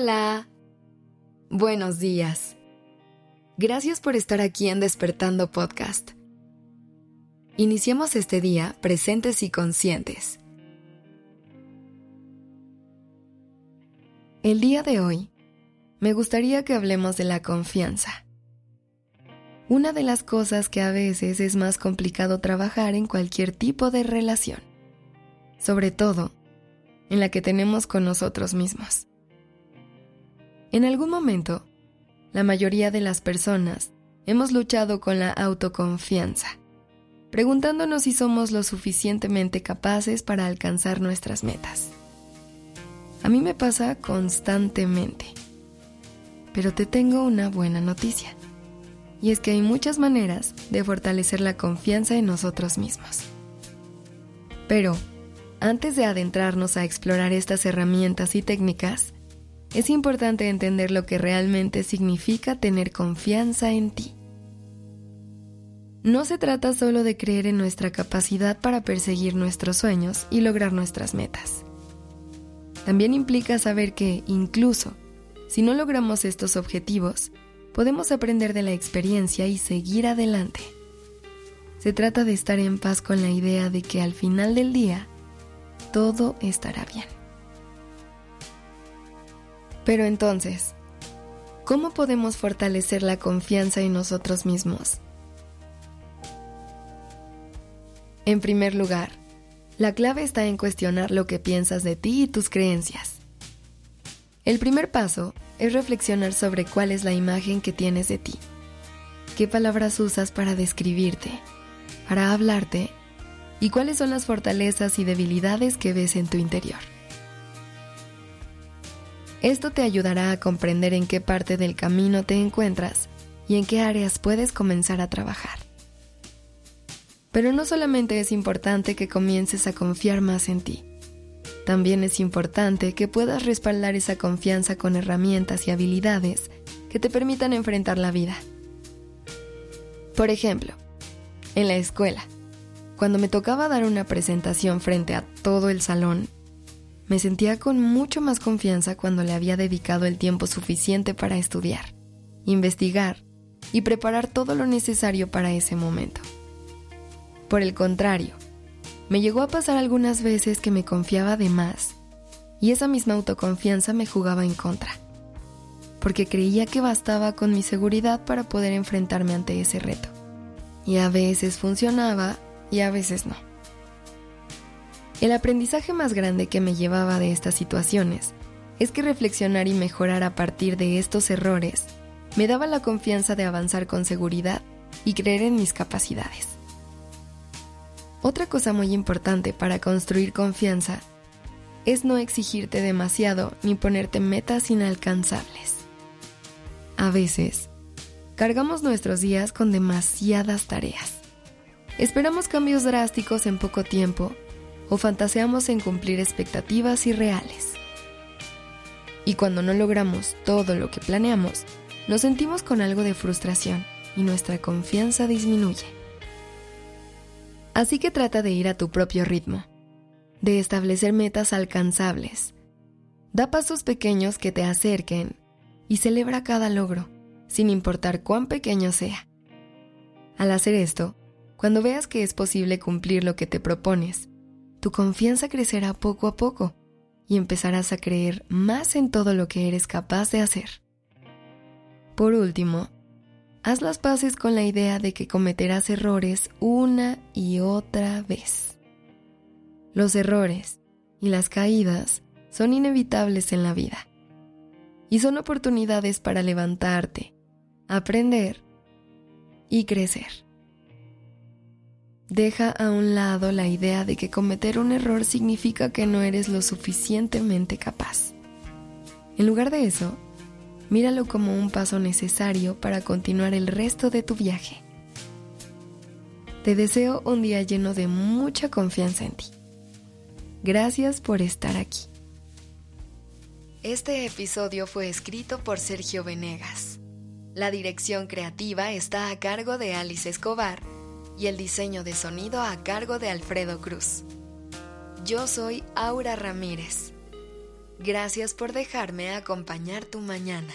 Hola. Buenos días. Gracias por estar aquí en Despertando Podcast. Iniciemos este día presentes y conscientes. El día de hoy, me gustaría que hablemos de la confianza. Una de las cosas que a veces es más complicado trabajar en cualquier tipo de relación, sobre todo en la que tenemos con nosotros mismos. En algún momento, la mayoría de las personas hemos luchado con la autoconfianza, preguntándonos si somos lo suficientemente capaces para alcanzar nuestras metas. A mí me pasa constantemente. Pero te tengo una buena noticia. Y es que hay muchas maneras de fortalecer la confianza en nosotros mismos. Pero, antes de adentrarnos a explorar estas herramientas y técnicas, es importante entender lo que realmente significa tener confianza en ti. No se trata solo de creer en nuestra capacidad para perseguir nuestros sueños y lograr nuestras metas. También implica saber que, incluso, si no logramos estos objetivos, podemos aprender de la experiencia y seguir adelante. Se trata de estar en paz con la idea de que al final del día, todo estará bien. Pero entonces, ¿cómo podemos fortalecer la confianza en nosotros mismos? En primer lugar, la clave está en cuestionar lo que piensas de ti y tus creencias. El primer paso es reflexionar sobre cuál es la imagen que tienes de ti. ¿Qué palabras usas para describirte, para hablarte? ¿Y cuáles son las fortalezas y debilidades que ves en tu interior? Esto te ayudará a comprender en qué parte del camino te encuentras y en qué áreas puedes comenzar a trabajar. Pero no solamente es importante que comiences a confiar más en ti, también es importante que puedas respaldar esa confianza con herramientas y habilidades que te permitan enfrentar la vida. Por ejemplo, en la escuela, cuando me tocaba dar una presentación frente a todo el salón, me sentía con mucho más confianza cuando le había dedicado el tiempo suficiente para estudiar, investigar y preparar todo lo necesario para ese momento. Por el contrario, me llegó a pasar algunas veces que me confiaba de más y esa misma autoconfianza me jugaba en contra, porque creía que bastaba con mi seguridad para poder enfrentarme ante ese reto. Y a veces funcionaba y a veces no. El aprendizaje más grande que me llevaba de estas situaciones es que reflexionar y mejorar a partir de estos errores me daba la confianza de avanzar con seguridad y creer en mis capacidades. Otra cosa muy importante para construir confianza es no exigirte demasiado ni ponerte metas inalcanzables. A veces, cargamos nuestros días con demasiadas tareas. Esperamos cambios drásticos en poco tiempo o fantaseamos en cumplir expectativas irreales. Y cuando no logramos todo lo que planeamos, nos sentimos con algo de frustración y nuestra confianza disminuye. Así que trata de ir a tu propio ritmo, de establecer metas alcanzables. Da pasos pequeños que te acerquen y celebra cada logro, sin importar cuán pequeño sea. Al hacer esto, cuando veas que es posible cumplir lo que te propones, tu confianza crecerá poco a poco y empezarás a creer más en todo lo que eres capaz de hacer. Por último, haz las paces con la idea de que cometerás errores una y otra vez. Los errores y las caídas son inevitables en la vida y son oportunidades para levantarte, aprender y crecer. Deja a un lado la idea de que cometer un error significa que no eres lo suficientemente capaz. En lugar de eso, míralo como un paso necesario para continuar el resto de tu viaje. Te deseo un día lleno de mucha confianza en ti. Gracias por estar aquí. Este episodio fue escrito por Sergio Venegas. La dirección creativa está a cargo de Alice Escobar y el diseño de sonido a cargo de Alfredo Cruz. Yo soy Aura Ramírez. Gracias por dejarme acompañar tu mañana.